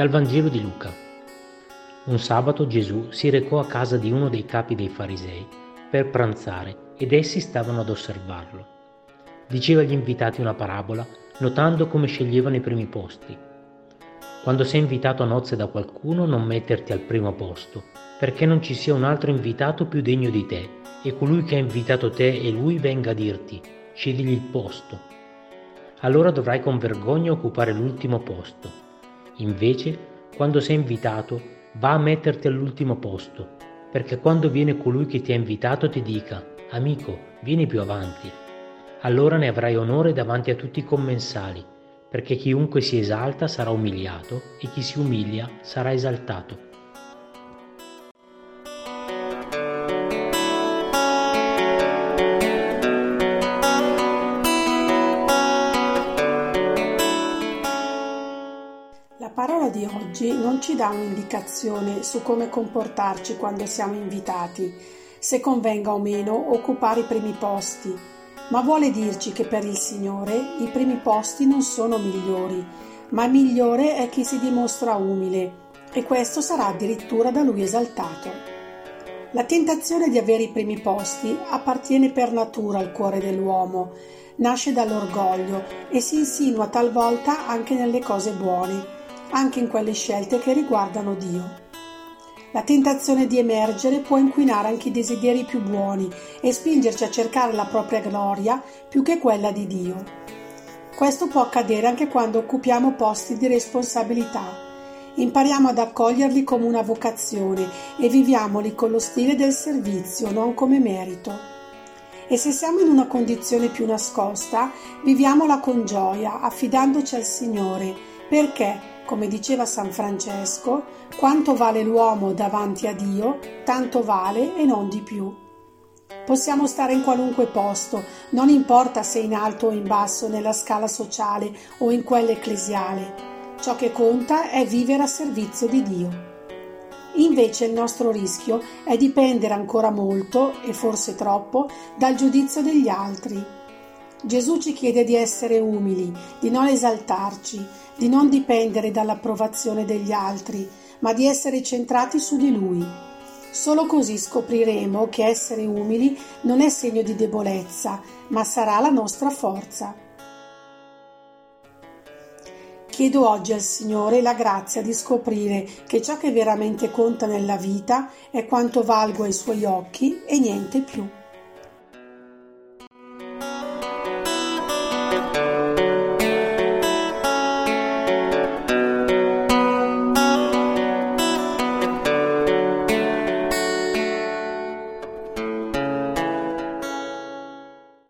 Dal Vangelo di Luca. Un sabato Gesù si recò a casa di uno dei capi dei farisei per pranzare ed essi stavano ad osservarlo. Diceva agli invitati una parabola, notando come sceglievano i primi posti. Quando sei invitato a nozze da qualcuno, non metterti al primo posto, perché non ci sia un altro invitato più degno di te, e colui che ha invitato te e lui venga a dirti, scegli il posto. Allora dovrai con vergogna occupare l'ultimo posto Invece, quando sei invitato, va a metterti all'ultimo posto, perché quando viene colui che ti ha invitato ti dica, amico, vieni più avanti. Allora ne avrai onore davanti a tutti i commensali, perché chiunque si esalta sarà umiliato e chi si umilia sarà esaltato. Di oggi non ci dà un'indicazione su come comportarci quando siamo invitati, se convenga o meno occupare i primi posti, ma vuole dirci che per il Signore i primi posti non sono migliori, ma migliore è chi si dimostra umile e questo sarà addirittura da lui esaltato. La tentazione di avere i primi posti appartiene per natura al cuore dell'uomo, nasce dall'orgoglio e si insinua talvolta anche nelle cose buone anche in quelle scelte che riguardano Dio. La tentazione di emergere può inquinare anche i desideri più buoni e spingerci a cercare la propria gloria più che quella di Dio. Questo può accadere anche quando occupiamo posti di responsabilità. Impariamo ad accoglierli come una vocazione e viviamoli con lo stile del servizio, non come merito. E se siamo in una condizione più nascosta, viviamola con gioia, affidandoci al Signore, perché come diceva San Francesco, quanto vale l'uomo davanti a Dio, tanto vale e non di più. Possiamo stare in qualunque posto, non importa se in alto o in basso, nella scala sociale o in quella ecclesiale. Ciò che conta è vivere a servizio di Dio. Invece il nostro rischio è dipendere ancora molto, e forse troppo, dal giudizio degli altri Gesù ci chiede di essere umili, di non esaltarci, di non dipendere dall'approvazione degli altri, ma di essere centrati su di Lui. Solo così scopriremo che essere umili non è segno di debolezza, ma sarà la nostra forza. Chiedo oggi al Signore la grazia di scoprire che ciò che veramente conta nella vita è quanto valgo ai Suoi occhi e niente più.